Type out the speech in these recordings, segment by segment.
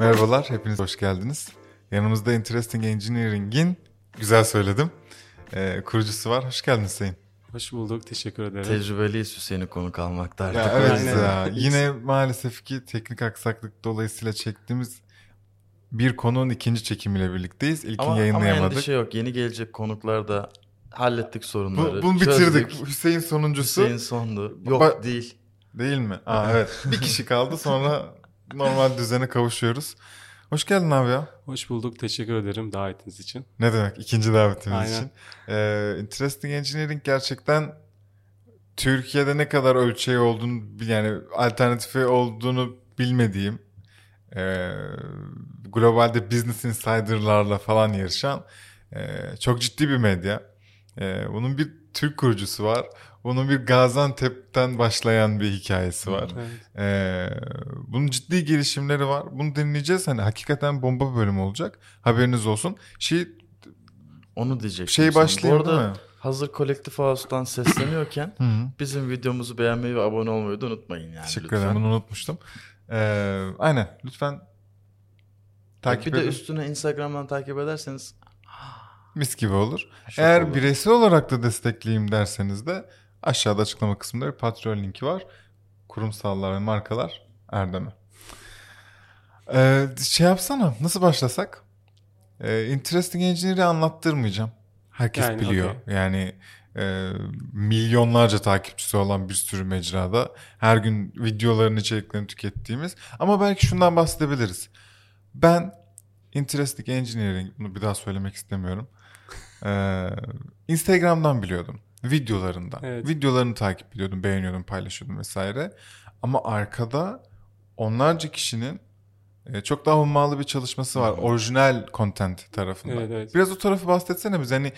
Merhabalar, hepiniz hoş geldiniz. Yanımızda Interesting Engineering'in, güzel söyledim, e, kurucusu var. Hoş geldiniz Sayın. Hoş bulduk, teşekkür ederim. Tecrübeliyiz Hüseyin'i konuk almakta artık. Ya evet Aynen. ya, yine maalesef ki teknik aksaklık dolayısıyla çektiğimiz bir konunun ikinci çekimiyle birlikteyiz. İlkini ama, ama yayınlayamadık. endişe yok. Yeni gelecek konuklarda hallettik sorunları. Bu, bunu çözdük. bitirdik. Hüseyin sonuncusu Hüseyin sondu. Yok Ba- değil. Değil mi? Aa evet. Bir kişi kaldı sonra normal düzene kavuşuyoruz. Hoş geldin abi ya. Hoş bulduk, teşekkür ederim davetiniz için. Ne demek? İkinci davetimiz Aynen. için. Ee, Interesting Engineering gerçekten Türkiye'de ne kadar ölçeği olduğunu yani alternatifi olduğunu bilmediğim e, globalde Business Insider'larla falan yarışan e, çok ciddi bir medya. E, bunun bir Türk kurucusu var. Bunun bir Gaziantep'ten başlayan bir hikayesi var. Evet. Ee, bunun ciddi gelişimleri var. Bunu dinleyeceğiz. Hani hakikaten bomba bölümü olacak. Haberiniz olsun. Şey Onu diyecektim. şey başlayayım Bu değil arada mi? hazır Collective House'dan sesleniyorken bizim videomuzu beğenmeyi ve abone olmayı da unutmayın yani Teşekkür ederim. Bunu unutmuştum. Ee, aynen. Lütfen takip bir de edin. üstüne Instagram'dan takip ederseniz Mis gibi olur. Çok Eğer olur. bireysel olarak da destekleyeyim derseniz de aşağıda açıklama kısmında bir Patreon linki var. Kurumsallar ve markalar Erdem'e. Ee, şey yapsana nasıl başlasak? Ee, Interesting Engineering'i anlattırmayacağım. Herkes Yani, biliyor. okey. Yani e, milyonlarca takipçisi olan bir sürü mecrada her gün videoların içeriklerini tükettiğimiz ama belki şundan bahsedebiliriz. Ben Interesting Engineering bunu bir daha söylemek istemiyorum. Ee, Instagram'dan biliyordum. Videolarından. Evet. Videolarını takip ediyordum, beğeniyordum, paylaşıyordum vesaire. Ama arkada onlarca kişinin e, çok daha hummalı bir çalışması var. Orijinal content tarafında. Evet, evet. Biraz o tarafı bahsetsene bize. Hani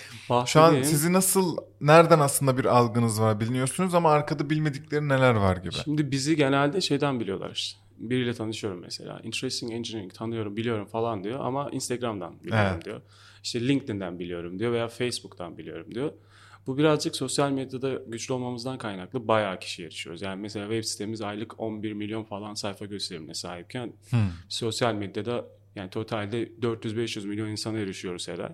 şu an sizi nasıl, nereden aslında bir algınız var biliniyorsunuz ama arkada bilmedikleri neler var gibi. Şimdi bizi genelde şeyden biliyorlar işte. Biriyle tanışıyorum mesela. Interesting Engineering tanıyorum, biliyorum falan diyor ama Instagram'dan biliyorum Evet. diyor. İşte LinkedIn'den biliyorum diyor veya Facebook'tan biliyorum diyor. Bu birazcık sosyal medyada güçlü olmamızdan kaynaklı bayağı kişi yarışıyoruz. Yani mesela web sitemiz aylık 11 milyon falan sayfa gösterimine sahipken Hmm. sosyal medyada yani totalde 400-500 milyon insana erişiyoruz her ay.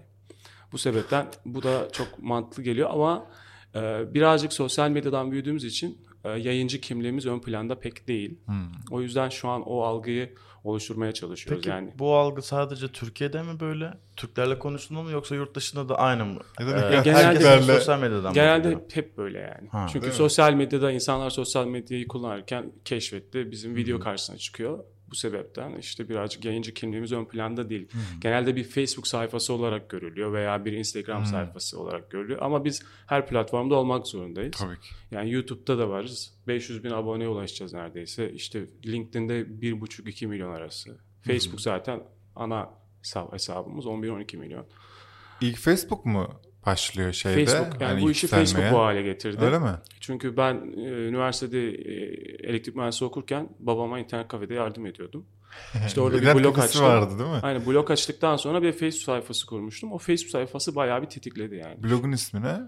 Bu sebepten bu da çok mantıklı geliyor ama e, birazcık sosyal medyadan büyüdüğümüz için e, yayıncı kimliğimiz ön planda pek değil. Hmm. O yüzden şu an o algıyı oluşturmaya çalışıyoruz Peki yani. bu algı sadece Türkiye'de mi böyle? Türklerle konuştuğunda mı yoksa yurt dışında da aynı mı? Ee, genelde- herkes sosyal medyadan Genelde bahsediyor. hep, böyle yani. Ha, Çünkü sosyal medyada insanlar sosyal medyayı kullanırken keşfetti. Bizim video karşısına çıkıyor. Bu sebepten işte birazcık yayıncı kimliğimiz ön planda değil. Genelde bir Facebook sayfası olarak görülüyor veya bir Instagram sayfası olarak görülüyor. Ama biz her platformda olmak zorundayız. Tabii ki. Yani YouTube'da da varız. 500 bin aboneye ulaşacağız neredeyse. İşte LinkedIn'de 1,5-2 milyon arası. Facebook zaten ana hesabımız 11-12 milyon. İlk Facebook mu başlıyor şeyde? Facebook yani Hani bu işi yükselmeye? Facebook bu hale getirdi. Öyle mi? Çünkü ben e, üniversitede e, elektrik mühendisliği okurken babama internet kafede yardım ediyordum. İşte orada bir blog açtım. vardı değil mi? Aynen blog açtıktan sonra bir Facebook sayfası kurmuştum. O Facebook sayfası bayağı bir tetikledi yani. Blogun ismi ne?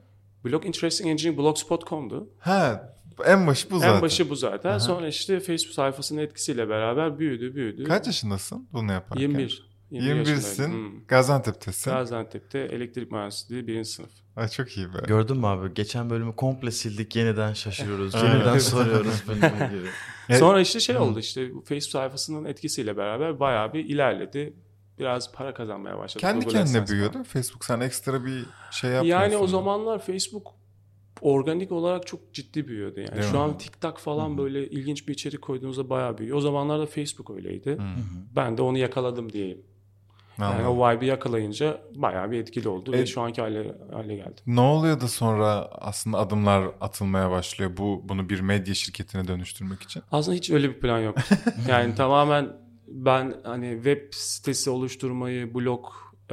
Blog Interesting Engineering blogspot.com'du. Ha, en başı bu zaten. En başı bu zaten. Sonra işte Facebook sayfasının etkisiyle beraber büyüdü büyüdü. Kaç yaşındasın bunu yaparken? 21. 21 21'sin. yaşındaydım. Hmm. Gaziantep'tesin. Gaziantep'te elektrik mühendisliği birinci sınıf. Ay çok iyi be. Gördün mü abi? Geçen bölümü komple sildik. Yeniden şaşırıyoruz. Yeniden soruyoruz. Gibi. Ya- Sonra işte şey oldu işte bu Facebook sayfasının etkisiyle beraber bayağı bir ilerledi. Biraz para kazanmaya başladı. Kendi Google kendine büyüyordu. falan. Facebook sen ekstra bir şey yapmıyorsun. Yani o zamanlar Facebook organik olarak çok ciddi büyüyordu yani. Değil Şu mi? an TikTok falan böyle ilginç bir içerik koyduğunuzda bayağı büyüyor. O zamanlarda Facebook öyleydi. Ben de onu yakaladım diyeyim. Yani Anladım. o vibe'ı yakalayınca bayağı bir etkili oldu E- ve şu anki hale, hale geldi. Ne oluyor da sonra aslında adımlar atılmaya başlıyor bu bunu bir medya şirketine dönüştürmek için? Aslında hiç öyle bir plan yok. yani tamamen ben hani web sitesi oluşturmayı, blog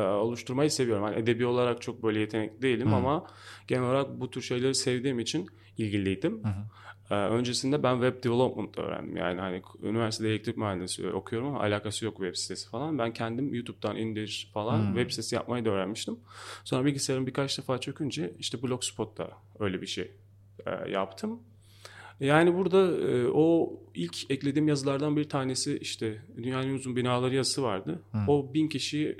oluşturmayı seviyorum. Hani edebi olarak çok böyle yetenekli değilim ama genel olarak bu tür şeyleri sevdiğim için ilgiliydim. E, öncesinde ben web development öğrendim. Yani hani üniversitede elektrik mühendisliği okuyorum ama alakası yok web sitesi falan. Ben kendim YouTube'dan indir falan web sitesi yapmayı da öğrenmiştim. Sonra bilgisayarım birkaç defa çökünce işte Blogspot'ta öyle bir şey e, yaptım. Yani burada e, o ilk eklediğim yazılardan bir tanesi işte dünyanın uzun binaları yazısı vardı. O bin kişi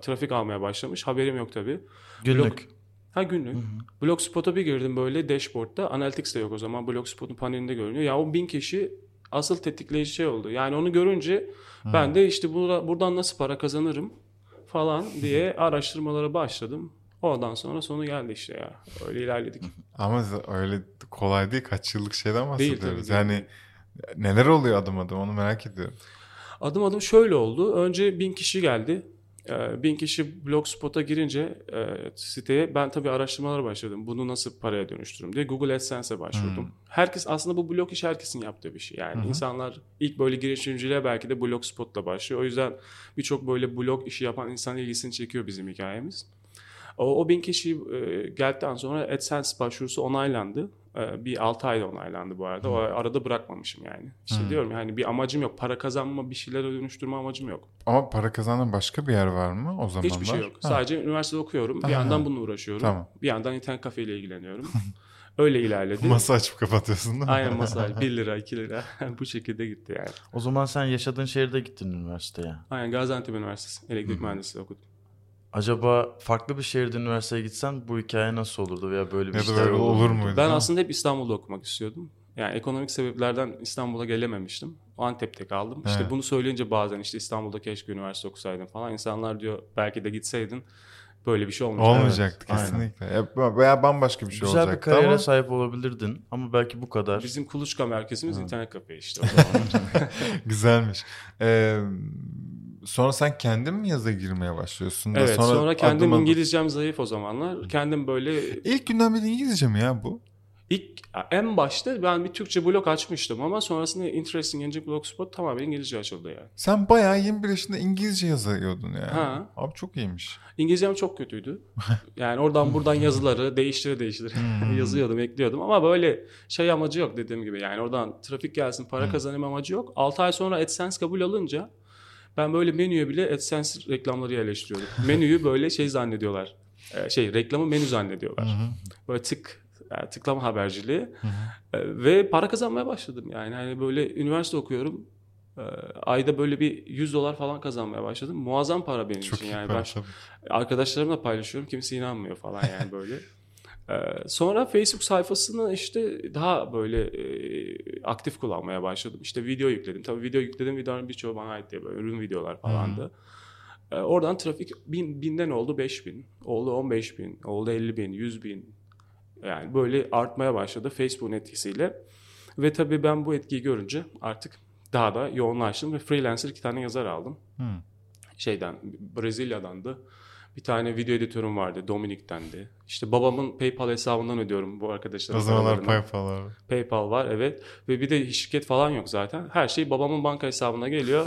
trafik almaya başlamış. Haberim yok tabii. Günlük. Ha günlük. Blogspot'a bir girdim böyle dashboard'da. Analytics de yok o zaman. Blogspot'un panelinde görünüyor. Ya o bin kişi asıl tetikleyici şey oldu. Yani onu görünce ben de işte burada, buradan nasıl para kazanırım falan diye araştırmalara başladım. Oradan sonra sonu geldi işte ya. Öyle ilerledik. Ama öyle kolay değil. Kaç yıllık şeyden Değil bahsediyoruz. tabii, değil. yani neler oluyor adım adım onu merak ediyorum. Adım adım şöyle oldu. Önce bin kişi geldi. Ee, bin kişi Blogspot'a girince e, siteye ben tabii araştırmalara başladım. Bunu nasıl paraya dönüştürürüm diye Google AdSense'e başvurdum. Herkes aslında bu blog iş herkesin yaptığı bir şey. Yani insanlar ilk böyle girişimciliğe belki de Blogspot'la başlıyor. O yüzden birçok böyle blog işi yapan insan ilgisini çekiyor bizim hikayemiz. O, o bin kişi e, geldikten sonra AdSense başvurusu onaylandı. E, bir 6 ayda onaylandı bu arada. O arada bırakmamışım yani. İşte diyorum yani bir amacım yok. Para kazanma, bir şeylere dönüştürme amacım yok. Ama para kazanan başka bir yer var mı o zamanlar? Hiçbir şey yok. Ha. Sadece üniversitede okuyorum. Bir Ha. yandan bununla uğraşıyorum. Tamam. Bir yandan internet kafeyle ilgileniyorum. Öyle ilerledi. Masa açıp kapatıyorsun değil mi? Aynen masa 1 lira 2 lira bu şekilde gitti yani. O zaman sen yaşadığın şehirde gittin üniversiteye. Aynen Gaziantep Üniversitesi elektrik mühendisliği okudum. Acaba farklı bir şehirde üniversiteye gitsen bu hikaye nasıl olurdu veya böyle bir Ya işler böyle olur olur muydu? Ben aslında hep İstanbul'da okumak istiyordum. Yani ekonomik sebeplerden İstanbul'a gelememiştim. Antep'te kaldım. İşte Evet. bunu söyleyince bazen işte İstanbul'da keşke üniversite okusaydın falan. İnsanlar diyor belki de gitseydin böyle bir şey olmayacak. Olmayacaktı Evet, kesinlikle. Ya, veya bambaşka bir şey Güzel bir olacaktı kariyere ama sahip olabilirdin ama belki bu kadar. Bizim kuluçka merkezimiz internet kafe işte o zaman. güzelmiş. Ee, sonra sen kendin mi yaza girmeye başlıyorsun? da evet sonra, kendim adım adım- İngilizcem zayıf o zamanlar. Kendim böyle İlk günden beri İngilizce mi ya bu? ilk en başta ben bir Türkçe blog açmıştım ama sonrasında Interesting Engine Blogspot tamamen İngilizce açıldı yani. Sen bayağı 21 yaşında İngilizce yazıyordun yani. Ha. Abi çok iyiymiş. İngilizcem çok kötüydü. Yani oradan buradan yazıları değiştire değiştire yazıyordum, ekliyordum. Ama böyle şey amacı yok dediğim gibi. Yani oradan trafik gelsin, para kazanayım amacı yok. 6 ay sonra AdSense kabul alınca ben böyle menüye bile AdSense reklamları yerleştiriyordum. Menüyü böyle şey zannediyorlar. Ee, Şey reklamı menü zannediyorlar. Böyle tık yani tıklama haberciliği. Ee, Ve para kazanmaya başladım yani. Hani böyle üniversite okuyorum. Ee, Ayda böyle bir 100 dolar falan kazanmaya başladım. Muazzam para benim Çok için yani. para Ben tabii. arkadaşlarımla paylaşıyorum. Kimse inanmıyor falan yani böyle. Ee, sonra Facebook sayfasını işte daha böyle e, aktif kullanmaya başladım. İşte video yükledim. Tabii video yükledim. Videoların birçoğu bana ait diye böyle ürün videolar falandı. Ee, oradan trafik bin, binden oldu 5 bin. Oldu 15 bin. Oldu 50 bin. 100 bin. Yani böyle artmaya başladı Facebook'un etkisiyle. Ve tabii ben bu etkiyi görünce artık daha da yoğunlaştım ve freelancer iki tane yazar aldım. Hı. Şeyden Brezilya'dan da bir tane video editörüm vardı Dominik'ten de. İşte babamın PayPal hesabından ödüyorum bu arkadaşlara. O zamanlar. PayPal var. PayPal var evet. Ve bir de şirket falan yok zaten. Her şey babamın banka hesabına geliyor.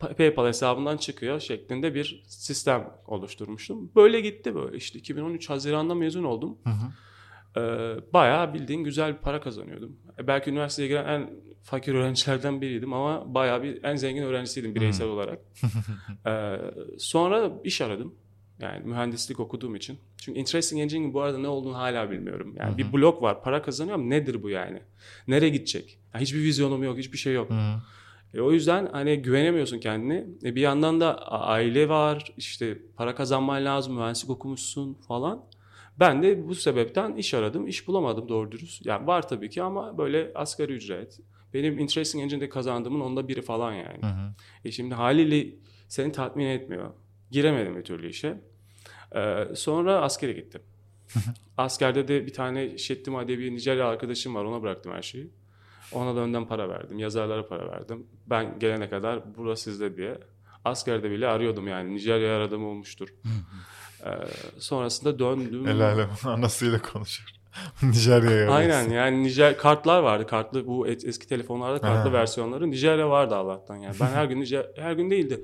Pa- PayPal hesabından çıkıyor şeklinde bir sistem oluşturmuştum. Böyle gitti böyle. İşte 2013 Haziran'da mezun oldum. Ee, bayağı bildiğin güzel bir para kazanıyordum. E, belki üniversiteye giren en fakir öğrencilerden biriydim ama bayağı bir en zengin öğrencisiydim bireysel olarak. Ee, sonra iş aradım. Yani mühendislik okuduğum için. Çünkü Interesting Engine'in bu arada ne olduğunu hala bilmiyorum. Yani bir blog var, para kazanıyorum. Nedir bu yani? Nereye gidecek? Yani hiçbir vizyonum yok, hiçbir şey yok. E, o yüzden hani güvenemiyorsun kendine. E, bir yandan da aile var, işte para kazanman lazım, mühendislik okumuşsun falan. Ben de bu sebepten iş aradım. İş bulamadım doğru dürüst. Yani var tabii ki ama böyle asgari ücret. Benim Interesting Engine'de kazandığımın onda biri falan yani. E şimdi haliyle seni tatmin etmiyor. Giremedim bir türlü işe. Ee, sonra askere gittim. Askerde de bir tane Şettim bir Nijerya arkadaşım var. Ona bıraktım her şeyi. Ona da önden para verdim. Yazarlara para verdim. Ben gelene kadar burası sizde diye. Askerde bile arıyordum yani. Nijerya'ya aradığım olmuştur. Ee, sonrasında döndüm. El alem anasıyla konuşur. Nijerya'ya Aynen yani Nijer kartlar vardı. Kartlı bu et- eski telefonlarda kartlı Ha. versiyonları. Nijerya vardı Allah'tan yani. Ben her gün Nijer her gün değildi.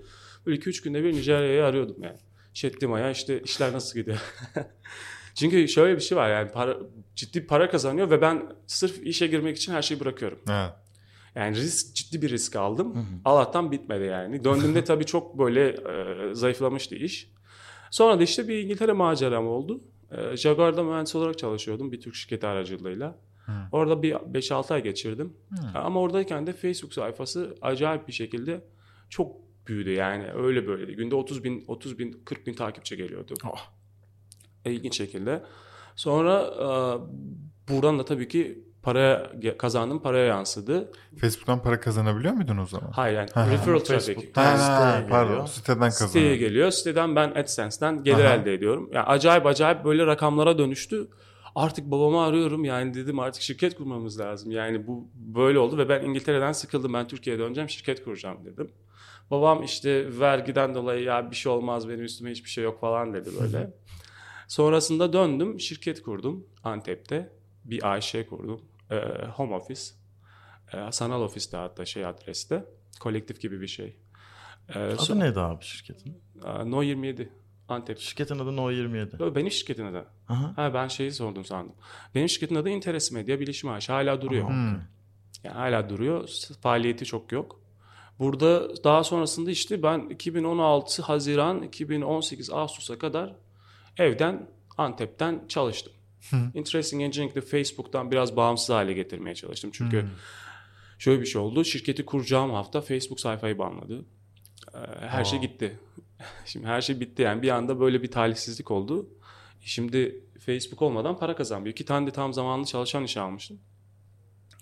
Böyle 2-3 günde bir Nijerya'yı arıyordum yani. Şettima'ya işte işler nasıl gidiyor. Çünkü şöyle bir şey var yani para, ciddi para kazanıyor ve ben sırf işe girmek için her şeyi bırakıyorum. Evet. Yani risk ciddi bir risk aldım. Allah'tan bitmedi yani. Döndüğümde tabii çok böyle e, zayıflamıştı iş. Sonra da işte bir İngiltere maceram oldu. E, Jaguar'da mühendis olarak çalışıyordum bir Türk şirketi aracılığıyla. Orada bir 5-6 ay geçirdim. Ama oradayken de Facebook sayfası acayip bir şekilde çok büyüdü yani öyle böyle. Günde 30 bin, 30 bin, 40 bin takipçi geliyordu. Oh. İlginç şekilde. Sonra e, buradan da tabii ki para kazandım, paraya yansıdı. Facebook'tan para kazanabiliyor muydun o zaman? Hayır yani referral traffic. Ha, siteye pardon geliyor. siteden Siteye kazanıyor. geliyor. Siteden ben AdSense'den gelir Aha. elde ediyorum. Yani acayip acayip böyle rakamlara dönüştü. Artık babamı arıyorum yani dedim artık şirket kurmamız lazım. Yani bu böyle oldu ve ben İngiltere'den sıkıldım. Ben Türkiye'ye döneceğim şirket kuracağım dedim. Babam işte vergiden dolayı ya bir şey olmaz benim üstüme hiçbir şey yok falan dedi böyle. Sonrasında döndüm şirket kurdum Antep'te. Bir AŞ kurdum. Ee, home office. Ee, sanal ofiste hatta şey adreste. Kolektif gibi bir şey. Ee, Adı so- neydi abi şirketin? Aa, No 27 Antep. Şirketin adı No 27. Yo, Benim şirketin adı. Aha. Ha ben şeyi sordum sandım. Benim şirketin adı Interes Medya Bilişim AŞ. Hala duruyor. Aha. Yani hala duruyor. Faaliyeti çok yok. Burada daha sonrasında işte ben 2016 Haziran 2018 Ağustos'a kadar evden Antep'ten çalıştım. Interesting Engineering'de Facebook'tan biraz bağımsız hale getirmeye çalıştım. Çünkü şöyle bir şey oldu. Şirketi kuracağım hafta Facebook sayfayı banladı. Ee, Her şey Aa. gitti. Şimdi her şey bitti yani bir anda böyle bir talihsizlik oldu. Şimdi Facebook olmadan para kazanmıyor. İki tane de tam zamanlı çalışan işe almıştım.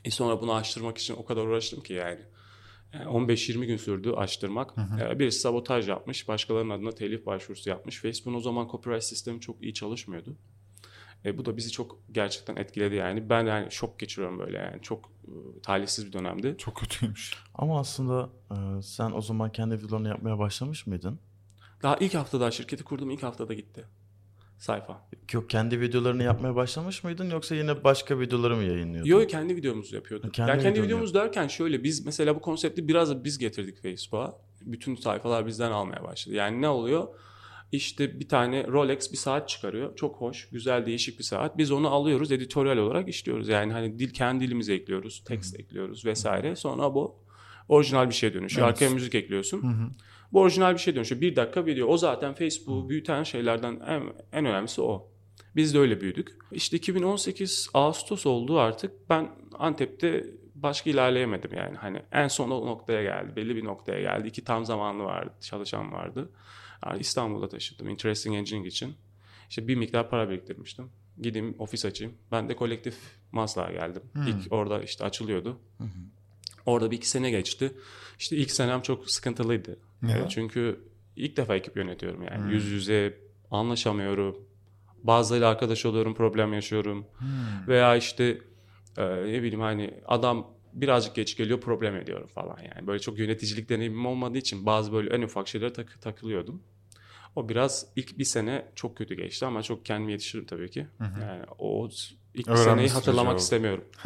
E sonra bunu açtırmak için o kadar uğraştım ki yani. Yani 15-20 gün sürdü açtırmak. Ee, Birisi sabotaj yapmış, başkalarının adına telif başvurusu yapmış. Facebook'un o zaman copyright sistemi çok iyi çalışmıyordu. E, bu da bizi çok gerçekten etkiledi yani. Ben yani şok geçiriyorum böyle yani. Çok e, talihsiz bir dönemdi. Çok kötüymüş. Ama aslında e, sen o zaman kendi videolarını yapmaya başlamış mıydın? Daha ilk haftada şirketi kurdum ilk haftada gitti sayfa. Yok kendi videolarını yapmaya başlamış mıydın yoksa yine başka videoları mı yayınlıyordun? Yo kendi videomuzu yapıyorduk. Ha, kendi yani kendi videomuz derken şöyle biz mesela bu konsepti biraz da biz getirdik Facebook'a. Bütün sayfalar bizden almaya başladı. Yani ne oluyor? İşte bir tane Rolex bir saat çıkarıyor. Çok hoş, güzel, değişik bir saat. Biz onu alıyoruz, editoryal olarak işliyoruz. Yani hani dil kendi dilimize ekliyoruz, text ekliyoruz vesaire. Sonra bu orijinal bir şeye dönüşüyor. Evet. Arkaya müzik ekliyorsun. Bu orijinal bir şey dönüşüyor. Bir dakika video. O zaten Facebook'u büyüten şeylerden en, en önemlisi o. Biz de öyle büyüdük. İşte 2018 Ağustos oldu artık. Ben Antep'te başka ilerleyemedim yani. Hani en son o noktaya geldi. Belli bir noktaya geldi. İki tam zamanlı vardı. Çalışan vardı. Yani İstanbul'da taşıdım. Interesting Engineering için. İşte bir miktar para biriktirmiştim. Gideyim ofis açayım. Ben de kolektif Maslak'a geldim. İlk orada işte açılıyordu. Orada bir iki sene geçti. İşte ilk senem çok sıkıntılıydı. Neden? E, Çünkü ilk defa ekip yönetiyorum yani. Yüz yüze anlaşamıyorum. Bazılarıyla arkadaş oluyorum, problem yaşıyorum. Veya işte e, ne bileyim hani adam birazcık geç geliyor problem ediyorum falan yani. Böyle çok yöneticilik deneyimim olmadığı için bazı böyle en ufak şeylere tak- takılıyordum. O biraz ilk bir sene çok kötü geçti ama çok kendimi yetiştiririm tabii ki. Yani o ilk Öğrenme seneyi süreci hatırlamak istemiyorum.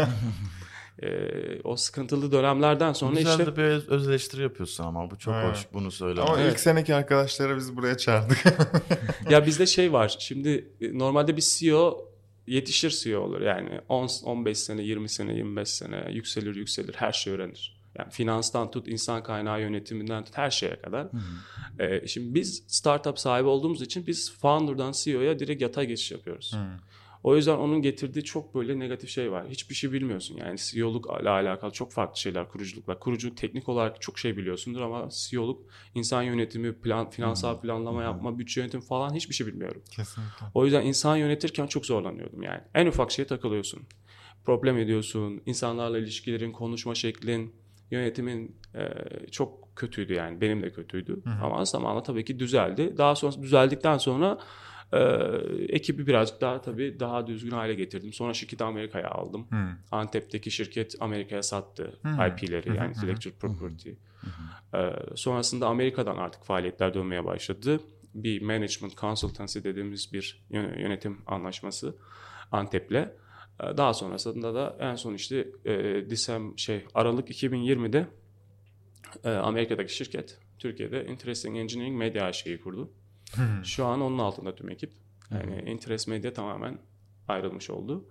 Ee, o sıkıntılı dönemlerden sonra Güzel işte de bir öz öz eleştiri yapıyorsun ama bu çok Evet. hoş bunu söylemek. Ama Evet. ilk seneki arkadaşları biz buraya çağırdık. ya bizde şey var. Şimdi e, normalde bir CEO yetişir CEO olur. Yani 10 15 sene, 20 sene, 25 sene yükselir yükselir her şey öğrenir. Yani finanstan tut, insan kaynağı yönetiminden tut her şeye kadar. Ee, şimdi biz startup sahibi olduğumuz için biz founder'dan CEO'ya direkt yatay geçiş yapıyoruz. O yüzden onun getirdiği çok böyle negatif şey var. Hiçbir şey bilmiyorsun yani CEO'lukla alakalı çok farklı şeyler kuruculukla. Kurucu teknik olarak çok şey biliyorsundur ama CEO'luk insan yönetimi, plan, finansal planlama yapma, bütçe yönetimi falan hiçbir şey bilmiyorum. Kesinlikle. O yüzden insan yönetirken çok zorlanıyordum yani. En ufak şeye takılıyorsun. Problem ediyorsun. insanlarla ilişkilerin, konuşma şeklin, yönetimin e, çok kötüydü yani. Benim de kötüydü. Ama zamanla tabii ki düzeldi. Daha sonra düzeldikten sonra e, ekibi birazcık daha tabii daha düzgün hale getirdim. Sonra şirketi Amerika'ya aldım. Antep'teki şirket Amerika'ya sattı IP'leri yani intellectual property. E, sonrasında Amerika'dan artık faaliyetler dönmeye başladı. Bir management consultancy dediğimiz bir yön- yönetim anlaşması Antep'le. E, Daha sonrasında da en son işte e, Disem şey Aralık 2020'de e, Amerika'daki şirket Türkiye'de Interesting Engineering Media AŞ'yi kurdu. Şu an onun altında tüm ekip. Yani Interest Media tamamen ayrılmış oldu.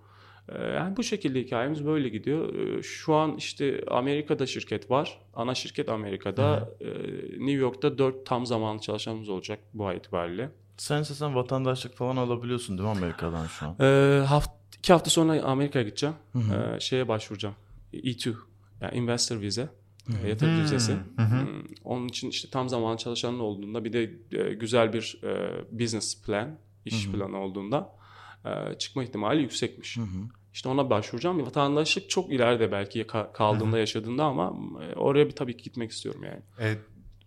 E, Yani bu şekilde hikayemiz böyle gidiyor. E, Şu an işte Amerika'da şirket var. Ana şirket Amerika'da. E, New York'ta 4 tam zamanlı çalışanımız olacak bu ay itibariyle. Sen istesen vatandaşlık falan alabiliyorsun değil mi Amerika'dan şu an? Ee, haft İki hafta sonra Amerika'ya gideceğim. Ee, şeye başvuracağım. E2 yani investor vize. E, Yatırımcı vizesi. Hmm, Onun için işte tam zamanlı çalışanın olduğunda bir de e, güzel bir e, business plan, iş planı olduğunda e, çıkma ihtimali yüksekmiş. İşte ona başvuracağım. Vatandaşlık çok ileride belki ka- kaldığında yaşadığında ama oraya bir tabii ki gitmek istiyorum yani. E,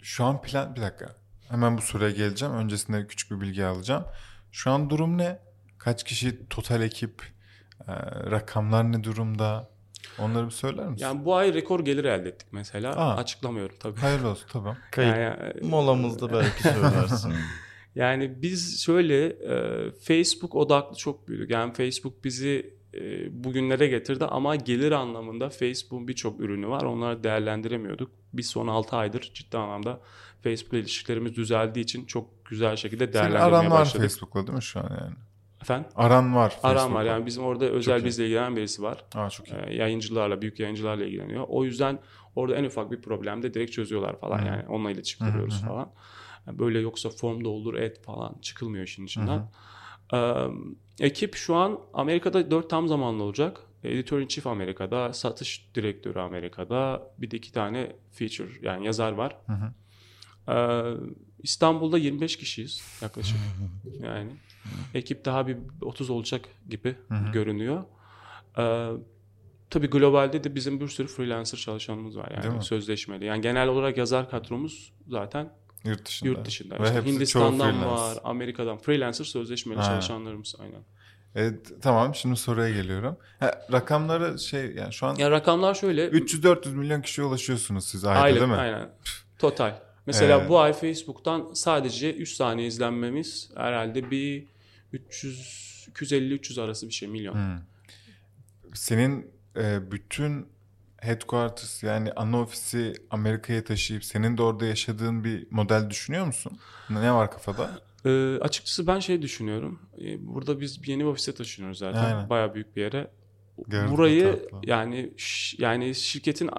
şu an plan bir dakika. Hemen bu soruya geleceğim. Öncesinde küçük bir bilgi alacağım. Şu an durum ne? Kaç kişi total ekip? E, rakamlar ne durumda? Onları bir söyler misin? Yani bu ay rekor gelir elde ettik mesela. Aa. Açıklamıyorum tabii. Hayırlı olsun tamam. Kayıt Yani, molamızda belki söylersin. yani biz şöyle e, Facebook odaklı çok büyüdük. Yani Facebook bizi e, bugünlere getirdi ama gelir anlamında Facebook'un birçok ürünü var. Onları değerlendiremiyorduk. Biz son 6 aydır ciddi anlamda Facebook ilişkilerimiz düzeldiği için çok güzel şekilde Senin değerlendirmeye aran var başladık. Facebook'la değil mi şu an yani? Efendim? Aran var Aram Facebook'la. var yani bizim orada özel bizle ilgilenen birisi var. Aa, çok iyi. Ee, yayıncılarla, büyük yayıncılarla ilgileniyor. O yüzden orada en ufak bir problemde direkt çözüyorlar falan yani onunla iletişim kuruyoruz falan. Böyle yoksa form doldur et falan çıkılmıyor işin içinden. Ee, ekip şu an Amerika'da 4 tam zamanlı olacak. Editor in Chief Amerika'da, satış direktörü Amerika'da, bir de iki tane feature yani yazar var. Ee, İstanbul'da 25 kişiyiz yaklaşık. Yani ekip daha bir 30 olacak gibi görünüyor. Ee, tabii globalde de bizim bir sürü freelancer çalışanımız var yani sözleşmeli. Yani genel olarak yazar kadromuz zaten Yurt dışında. yurt dışında. Ve İşte Hindistan'dan var, Amerika'dan freelancer sözleşmeli Ha. çalışanlarımız aynen. Evet, tamam şimdi soruya geliyorum. Ha, rakamları şey yani şu an Ya rakamlar şöyle 300-400 milyon kişiye ulaşıyorsunuz siz ayda aylık değil mi? aynen. Total. Mesela Evet. bu ay Facebook'tan sadece 3 saniye izlenmemiz herhalde bir 300 250-300 arası bir şey milyon. Hmm. Senin e, bütün headquarters yani ana ofisi Amerika'ya taşıyıp senin de orada yaşadığın bir model düşünüyor musun? Ne var kafada? Ee, açıkçası ben şey düşünüyorum. Ee, burada biz bir yeni bir ofise taşınıyoruz zaten. Aynen. Bayağı büyük bir yere. Gördüm, Burayı tatlı. yani ş- yani şirketin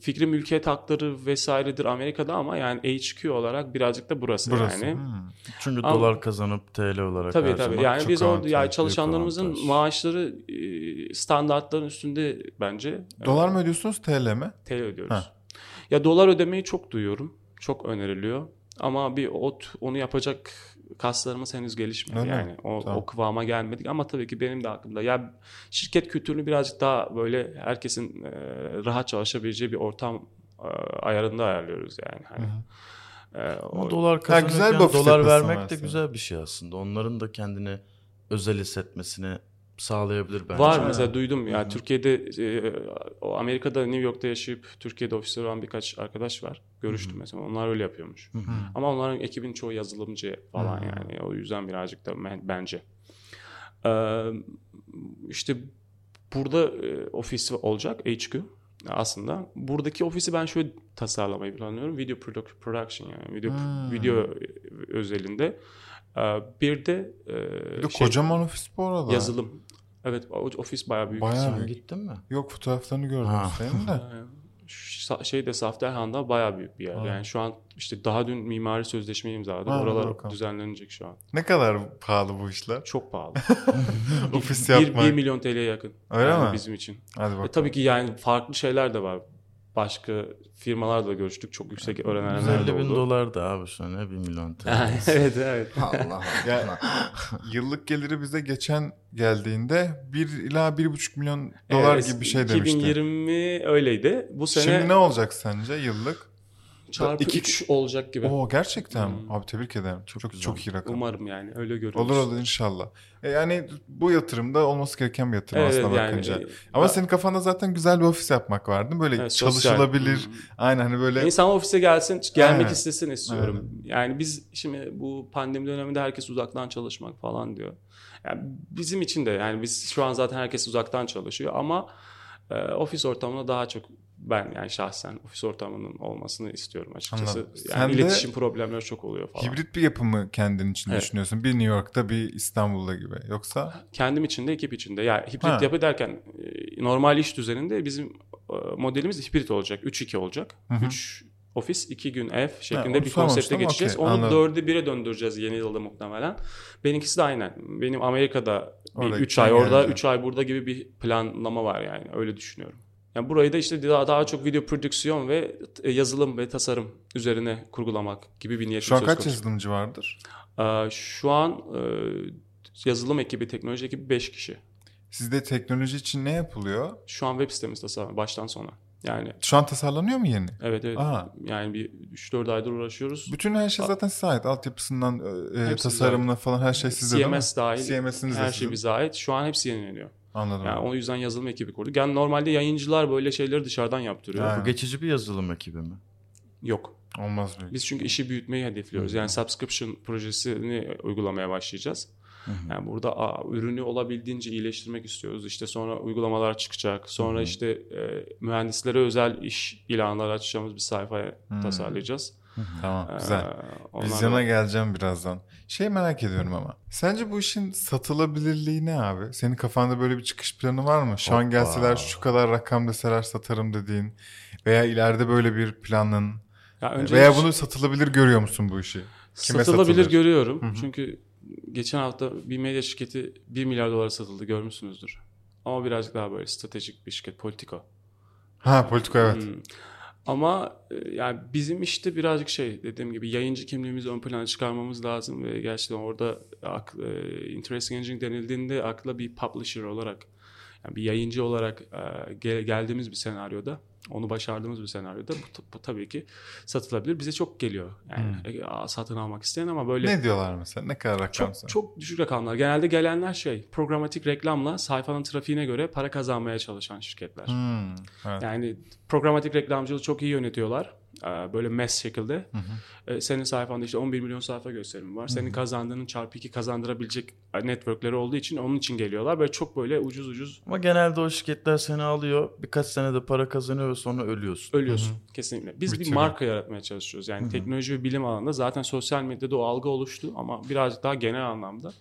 fikri mülkiyet hakları vesairedir Amerika'da ama yani HQ olarak birazcık da burası, Burası. yani. Hmm. Çünkü Ama- dolar kazanıp TL olarak Tabii tabii. Yani biz orada yani çalışanlarımızın maaşları e, standartların üstünde bence. Dolar mı ödüyorsunuz TL mi? TL ödüyoruz. Ha. Ya dolar ödemeyi çok duyuyorum. Çok öneriliyor. Ama bir ot onu yapacak kaslarımız henüz gelişmedi. Öyle mi? yani o, Tamam. o kıvama gelmedik ama tabii ki benim de aklımda. Ya şirket kültürünü birazcık daha böyle herkesin e, rahat çalışabileceği bir ortam e, ayarında ayarlıyoruz yani. Hani, e, o- Ama dolar güzel kazanırken ofis dolar vermek de senin. güzel bir şey aslında. Onların da kendini özel hissetmesini sağlayabilir bence. Var mesela duydum ya Türkiye'de e, o Amerika'da New York'ta yaşayıp Türkiye'de ofisleri olan birkaç arkadaş var. Görüştüm mesela. Onlar öyle yapıyormuş. Ama onların ekibin çoğu yazılımcı falan yani. O yüzden birazcık da ben- bence. Ee, işte burada e, ofis olacak HQ aslında. Buradaki ofisi ben şöyle tasarlamayı planlıyorum. Video produ- production yani video Hmm. video özelinde. Ee, bir de e, Bir de şey, kocaman ofis bu arada. yazılım. Evet ofis bayağı büyük. Bayağı Sen büyük. gittin mi? Yok fotoğraflarını gördüm Ha. senin de. Şeyde Safterhan'da bayağı büyük bir yer. Ha. Yani şu an işte daha dün mimari sözleşme imzaladım. Oralar bakalım. düzenlenecek şu an. Ne kadar pahalı bu işler? Çok pahalı. Ofis bir, yapmak. 1 milyon TL'ye yakın. Öyle yani mi? Bizim için. Hadi E, bakalım. tabii ki yani farklı şeyler de var. Başka firmalarla da görüştük. Çok yüksek öğrenenler de 150 bin oldu. dolar da abi ne 1 milyon TL. evet evet. Allah Ya, yıllık geliri bize geçen geldiğinde 1 ila 1,5 milyon dolar Evet, gibi bir şey demişti. 2020 öyleydi. Bu sene Şimdi ne olacak sence yıllık? Çarpı İki- 3 olacak gibi. Oo gerçekten. Hmm. Abi tebrik ederim. Çok çok, güzel. iyi rakam. Umarım yani öyle görüyoruz. Olur olur inşallah. E, yani bu yatırımda olması gereken bir yatırım Evet, aslında yani, bakınca. e, Ama ben- senin kafanda zaten güzel bir ofis yapmak var değil mi? Böyle Evet, sosyal. çalışılabilir. Hmm. Aynen hani böyle İnsan ofise gelsin, gelmek Aynen. istesin istiyorum. Yani biz şimdi bu pandemi döneminde herkes uzaktan çalışmak falan diyor. Yani bizim için de yani biz şu an zaten herkes uzaktan çalışıyor ama e, ofis ortamına daha çok ben yani şahsen ofis ortamının olmasını istiyorum açıkçası. Anladım. Yani Sen iletişim problemleri çok oluyor falan. hibrit bir yapı mı kendin için Evet. düşünüyorsun? Bir New York'ta bir İstanbul'da gibi. Yoksa Kendim için de ekip için de. Yani hibrit Ha. yapı derken e, normal iş düzeninde bizim e, modelimiz hibrit olacak. 3-2 olacak. Hı hı. 3 ofis, iki gün ev şeklinde onu bir konsepte geçeceğiz. okey, Onu anladım. dörde bire döndüreceğiz yeni yılda muhtemelen. Benimkisi de aynen. Benim Amerika'da Orada 3 ay orada, gelecek. 3 ay burada gibi bir planlama var yani. Öyle düşünüyorum. Yani burayı da işte daha, daha çok video prodüksiyon ve e, yazılım ve tasarım üzerine kurgulamak gibi bir niyetim Şu an kaç konusu. yazılımcı vardır? Ee, şu an e, yazılım ekibi, teknoloji ekibi 5 kişi. Sizde teknoloji için ne yapılıyor? Şu an web sitemiz tasarlanıyor baştan sona. Yani Şu an tasarlanıyor mu yeni? evet evet. Aa. Yani bir 3-4 aydır uğraşıyoruz. Bütün her şey zaten size ait. Altyapısından e, Hepsi tasarımına falan her şey sizde değil mi? CMS dahil CMS'iniz her şey bize ait. Şu an hepsi yenileniyor. Anladım. Yani o yüzden yazılım ekibi kurduk. Yani normalde yayıncılar böyle şeyleri dışarıdan yaptırıyor. Ha. Bu geçici bir yazılım ekibi mi? Yok. Olmaz büyük. Biz çünkü işi büyütmeyi hedefliyoruz. Yani subscription projesini uygulamaya başlayacağız. Yani burada a, ürünü olabildiğince iyileştirmek istiyoruz. İşte sonra uygulamalar çıkacak. Sonra işte e, mühendislere özel iş ilanları açacağımız bir sayfa tasarlayacağız. Tamam Ee, güzel. onlar- Vizyona geleceğim birazdan. Şey merak ediyorum ama. Sence bu işin satılabilirliği ne abi? Senin kafanda böyle bir çıkış planı var mı? Şu an Hoppa. gelseler şu kadar rakam deseler satarım dediğin veya ileride böyle bir planın Ya önce veya hiç- bunu satılabilir görüyor musun bu işi? Kime satılabilir satılır? görüyorum. Çünkü geçen hafta bir medya şirketi 1 milyar dolara satıldı görmüşsünüzdür. Ama birazcık daha böyle stratejik bir şirket Politico. Ha Politico evet. Hmm. Ama e, yani bizim işte birazcık şey dediğim gibi yayıncı kimliğimizi ön plana çıkarmamız lazım ve gerçekten orada ak, e, interesting engine denildiğinde akla bir publisher olarak yani bir yayıncı olarak e, gel- geldiğimiz bir senaryoda onu başardığımız bir senaryoda bu, bu tabii ki satılabilir. Bize çok geliyor. Yani e, a, satın almak isteyen ama böyle Ne diyorlar mesela? Ne kadar rakam çok çok düşük rakamlar. Genelde gelenler şey programatik reklamla sayfanın trafiğine göre para kazanmaya çalışan şirketler. Hmm, evet. Yani programatik reklamcılığı çok iyi yönetiyorlar. Ee, Böyle mass şekilde. Ee, Senin sayfanda işte 11 milyon sayfa gösterimi var. Senin kazandığının çarpı 2 kazandırabilecek networkleri olduğu için onun için geliyorlar. Böyle çok böyle ucuz ucuz Ama genelde o şirketler seni alıyor. Birkaç senede para kazanıyor ve sonra ölüyorsun. ölüyorsun. Kesinlikle. Biz bir Bitiriyor. marka yaratmaya çalışıyoruz. Yani teknoloji ve bilim alanında zaten sosyal medyada o algı oluştu ama birazcık daha genel anlamda.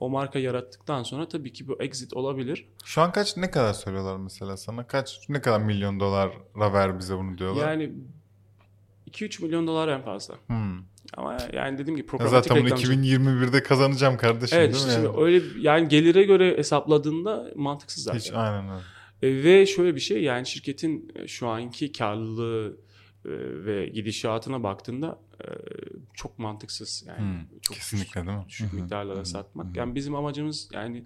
O marka yarattıktan sonra tabii ki bu exit olabilir. Şu an kaç ne kadar söylüyorlar mesela sana? Kaç ne kadar milyon dolara ver bize bunu diyorlar? Yani 2-3 milyon dolar en fazla. Hmm. Ama yani dediğim gibi Ya programatik zaten bunu reklamcılık. 2021'de kazanacağım kardeşim Evet değil işte mi? şimdi yani? öyle yani gelire göre hesapladığında mantıksız zaten. Hiç aynen öyle. E, Ve şöyle bir şey yani şirketin e, şu anki karlılığı e, ve gidişatına baktığında e, çok mantıksız yani Hmm, çok kesinlikle değil mi? düşük miktarlara satmak. Yani bizim amacımız yani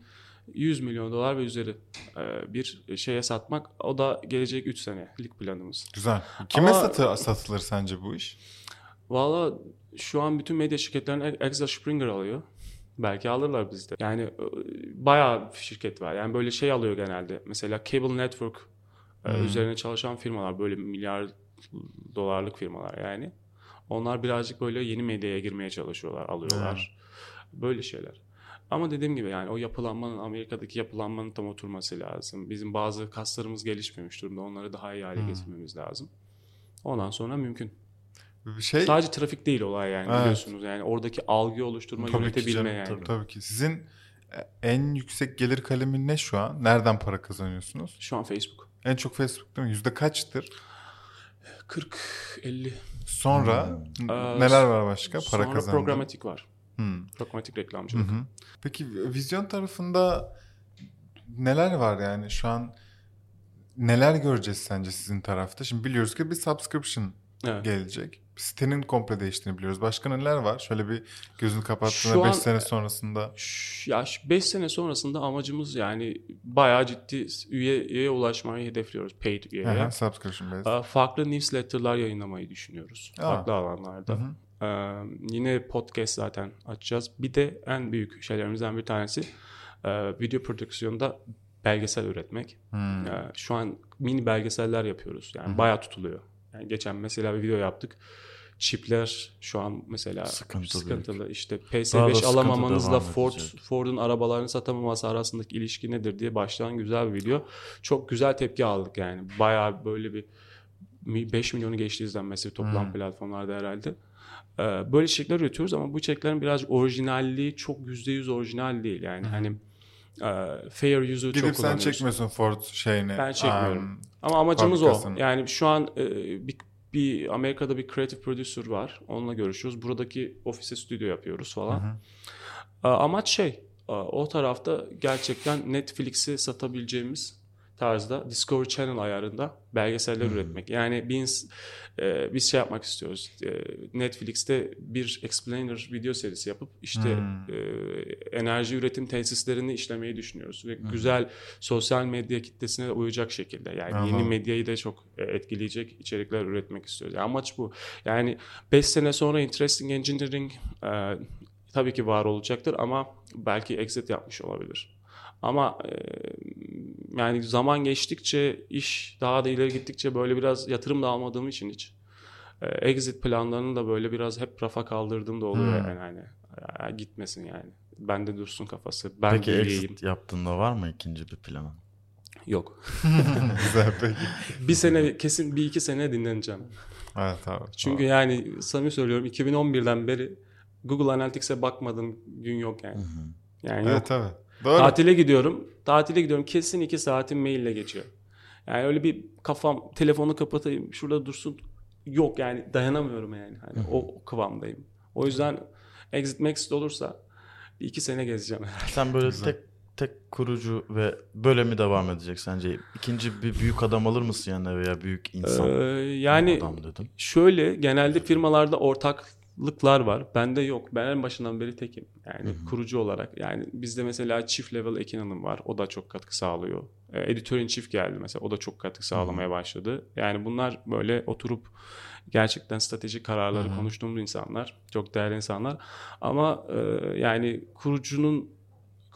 100 milyon dolar ve üzeri e, bir şeye satmak. O da gelecek 3 senelik planımız. Güzel. Kime Ama- satı, satılır sence bu iş? Valla şu an bütün medya şirketlerini Axel Springer alıyor. Belki alırlar bizde. Yani e, bayağı şirket var. Yani böyle şey alıyor genelde. Mesela Cable Network e, üzerine çalışan firmalar. Böyle milyar dolarlık firmalar yani. Onlar birazcık böyle yeni medyaya girmeye çalışıyorlar. Alıyorlar. Böyle şeyler. Ama dediğim gibi yani o yapılanmanın Amerika'daki yapılanmanın tam oturması lazım. Bizim bazı kaslarımız gelişmemiş durumda. Onları daha iyi hale getirmemiz lazım. Ondan sonra mümkün. Bir şey Sadece trafik değil olay yani Evet. biliyorsunuz. Yani oradaki algıyı oluşturma, Tabii ki yönetebilme canım, yani. Tabii, tabii ki. Sizin e, en yüksek gelir kalemi ne şu an? Nereden para kazanıyorsunuz? Şu an Facebook. En çok Facebook değil mi? Yüzde kaçtır? 40 50 Sonra Ee, neler var başka para Sonra programatik var. Hmm. Programatik Hı reklamcılık. hı. Peki vizyon tarafında neler var yani şu an neler göreceğiz sence sizin tarafta? Şimdi biliyoruz ki bir subscription Evet. gelecek. Sitenin komple değiştiğini biliyoruz. Başka neler var? Şöyle bir gözünü kapattığında an- 5 sene sonrasında. Ya 5 sene sonrasında amacımız yani bayağı ciddi üye, üyeye ulaşmayı hedefliyoruz. Paid üyeye. Aha, subscription based. Farklı newsletter'lar yayınlamayı düşünüyoruz. Aa. Farklı alanlarda. Ee, yine podcast zaten açacağız. Bir de en büyük şeylerimizden bir tanesi e, video prodüksiyonda belgesel üretmek. Hmm. Ee, şu an mini belgeseller yapıyoruz. Yani bayağı tutuluyor. Yani geçen mesela bir video yaptık. Çipler şu an mesela Sıkıntılı. sıkıntılı. İşte Daha da PS5 sıkıntı alamamanızla Ford. Ford'un arabalarını satamaması arasındaki ilişki nedir diye başlayan güzel bir video. Çok güzel tepki aldık yani. Bayağı böyle bir 5 milyonu geçti izlenmesi toplam platformlarda herhalde. Ee, Böyle içerikler üretiyoruz ama bu içeriklerin birazcık orijinalliği çok %100 orijinal değil. Yani hani e, fair use'u çok Gidip sen kullanıyoruz. çekmiyorsun Ford şeyini. Ben çekmiyorum. Um, Ama amacımız o. fabrikasını. Yani şu an e, bir, bir Amerika'da bir creative producer var. Onunla görüşüyoruz. Buradaki ofise stüdyo yapıyoruz falan. Ee, Amaç şey e, o tarafta gerçekten Netflix'i satabileceğimiz tarzda Discovery Channel ayarında belgeseller üretmek. Yani biz e, biz şey yapmak istiyoruz. E, Netflix'te bir explainer video serisi yapıp işte e, enerji üretim tesislerini işlemeyi düşünüyoruz ve güzel sosyal medya kitlesine uyacak şekilde yani yeni Anladım. medyayı da çok e, etkileyecek içerikler üretmek istiyoruz. Yani amaç bu. Yani 5 sene sonra Interesting Engineering e, tabii ki var olacaktır ama belki exit yapmış olabilir. Ama e, yani zaman geçtikçe iş daha da ileri gittikçe böyle biraz yatırım da almadığım için hiç e, exit planlarını da böyle biraz hep rafa kaldırdığım da oluyor Hmm. yani hani ya gitmesin yani. Bende dursun kafası. Ben Peki geleyim. exit yaptığında var mı ikinci bir planın? Yok. Güzel peki. bir sene kesin bir iki sene dinleneceğim. Evet abi. Çünkü yani samimi söylüyorum 2011'den beri Google Analytics'e bakmadığım gün yok yani. Yani yok. Evet evet. Doğru. Tatile gidiyorum. Tatile gidiyorum. Kesin iki saatim maille geçiyor. Yani öyle bir kafam telefonu kapatayım şurada dursun. Yok yani dayanamıyorum yani. Hani o, o kıvamdayım. O yüzden exit maxit olursa iki sene gezeceğim herhalde. Sen böyle Güzel. tek tek kurucu ve böyle mi devam edecek sence? İkinci bir büyük adam alır mısın yani veya büyük insan Ee, yani adam dedim. şöyle genelde firmalarda ortaklıklar var. Bende yok. Ben en başından beri tekim. Yani kurucu olarak. Yani bizde mesela çift level Ekin Hanım var. O da çok katkı sağlıyor. Ee, editörün çift geldi mesela. O da çok katkı sağlamaya başladı. Yani bunlar böyle oturup gerçekten stratejik kararları konuştuğumuz insanlar. Çok değerli insanlar. Ama e, yani kurucunun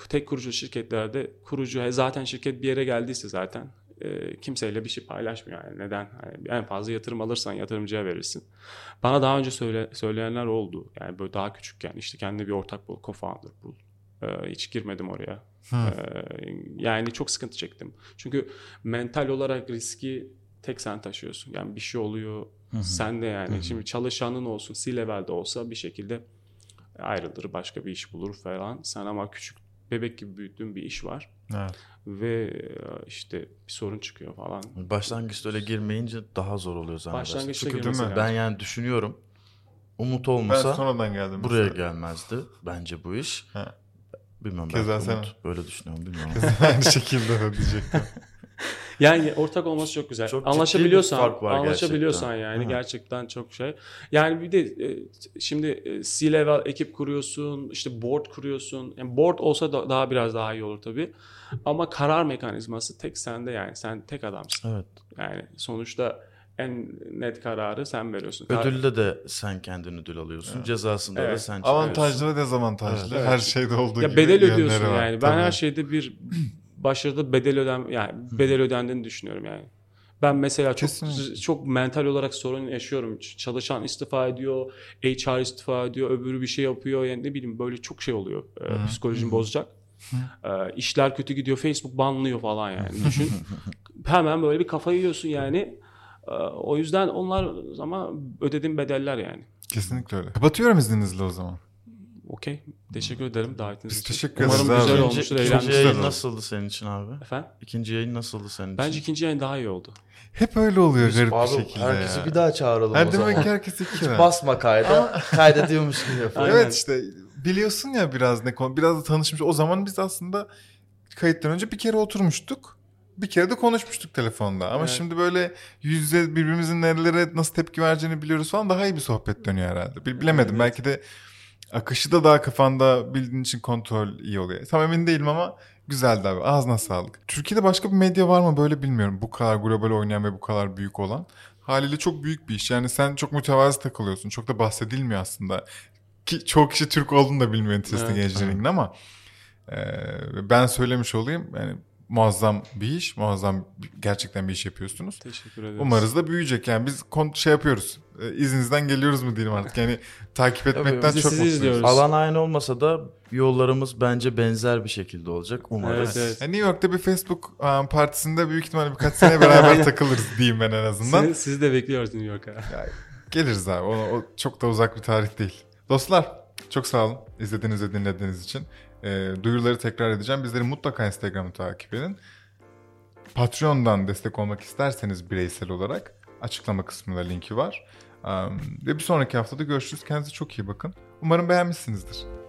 tek kurucu şirketlerde kurucu e, zaten şirket bir yere geldiyse zaten e, kimseyle bir şey paylaşmıyor. Yani neden? Hani en fazla yatırım alırsan yatırımcıya verirsin. Bana daha önce söyle, söyleyenler oldu. Yani böyle daha küçükken işte kendine bir ortak bul co-founder bul. E, hiç girmedim oraya. E, yani çok sıkıntı çektim. Çünkü mental olarak riski tek sen taşıyorsun. Yani bir şey oluyor sen de yani. Şimdi çalışanın olsun C-level'de olsa bir şekilde ayrılır başka bir iş bulur falan. Sen ama küçük bebek gibi büyüttüğün bir iş var Evet. ve e, işte bir sorun çıkıyor falan. Başlangıçta öyle girmeyince daha zor oluyor zannedersin. Başlangıçta Çünkü değil mi? lazım. Ben yani düşünüyorum. Umut Ben olmasa sonradan geldim. buraya mesela. gelmezdi bence bu iş. Ha. Bilmiyorum Keza sen- Umut böyle düşünüyorum bilmiyorum. Aynı şekilde de diyecektim. Yani ortak olması çok güzel. Çok ciddi anlaşabiliyorsan, bir fark var anlaşabiliyorsan gerçekten. yani Ha. gerçekten çok şey. Yani bir de e, şimdi e, C-level ekip kuruyorsun, işte board kuruyorsun. Yani board olsa da daha biraz daha iyi olur tabii. Ama karar mekanizması tek sende yani. Sen tek adamsın. evet. Yani sonuçta en net kararı sen veriyorsun. Ödülde de sen kendin ödül alıyorsun. Cezasında da Evet. sen çıkıyorsun. Avantajlı ve dezavantajlı. Evet. Her şeyde olduğu Ya gibi bedel ödüyorsun var. yani. Ben Tabii. her şeyde bir başarıda bedel öden yani bedel ödendiğini düşünüyorum yani. Ben mesela çok Kesinlikle. çok mental olarak sorun yaşıyorum. Çalışan istifa ediyor, HR istifa ediyor, öbürü bir şey yapıyor. Yani ne bileyim böyle çok şey oluyor. Ee, psikolojini bozacak. Ee, işler kötü gidiyor, Facebook banlıyor falan yani. Düşün. Hemen böyle bir kafayı yiyorsun yani. Ee, o yüzden onlar ama ödediğim bedeller yani. Kesinlikle öyle. Kapatıyorum izninizle o zaman. Okey. Teşekkür ederim davetiniz için. teşekkür Umarım ederiz abi. güzel İkinci- olmuştur, İkinci eğlenmiştir. yayın oldu. nasıldı senin için abi? Efendim? İkinci yayın nasıldı senin Bence için? ikinci yayın daha iyi oldu. Hep öyle oluyor Biz- garip abi, bir şekilde herkesi ya. bir daha çağıralım Her o demek zaman. ki herkes iki kere. Basma kayda. Kaydediyormuş gibi yapalım. Evet işte biliyorsun ya biraz ne konu biraz da tanışmış. O zaman biz aslında kayıttan önce bir kere oturmuştuk. Bir kere de konuşmuştuk telefonda. Ama Evet. şimdi böyle yüz yüze birbirimizin nerelere nasıl tepki vereceğini biliyoruz falan daha iyi bir sohbet dönüyor herhalde. Bil- Bilemedim Evet. belki de akışı da daha kafanda bildiğin için kontrol iyi oluyor. Tam emin değilim ama güzeldi abi. Ağzına sağlık. Türkiye'de başka bir medya var mı böyle bilmiyorum. Bu kadar global oynayan ve bu kadar büyük olan. Haliyle çok büyük bir iş. Yani sen çok mütevazı takılıyorsun. Çok da bahsedilmiyor aslında. Ki çoğu kişi Türk olduğunu da bilmiyor Interesting Evet. Engineering'in ama e, ben söylemiş olayım. Yani muazzam bir iş. Muazzam gerçekten bir iş yapıyorsunuz. Teşekkür ederiz. Umarız da büyüyecek. Yani biz kon- şey yapıyoruz. E, izninizden geliyoruz mu diyelim artık. Yani takip etmekten de çok sizi mutluyuz. izliyoruz. Alan aynı olmasa da yollarımız bence benzer bir şekilde olacak. Umarız. Evet, evet. Yani New York'ta bir Facebook um, partisinde büyük ihtimalle birkaç sene beraber takılırız diyeyim ben en azından. Siz, sizi de bekliyoruz New York'a. Geliriz abi. O, o çok da uzak bir tarih değil. Dostlar çok sağ olun izlediğiniz ve dinlediğiniz için. Ee, duyuruları tekrar edeceğim. Bizleri mutlaka Instagram'ı takip edin. Patreon'dan destek olmak isterseniz bireysel olarak Açıklama kısmında linki var. Um, ve bir sonraki haftada görüşürüz. Kendinize çok iyi bakın. Umarım beğenmişsinizdir.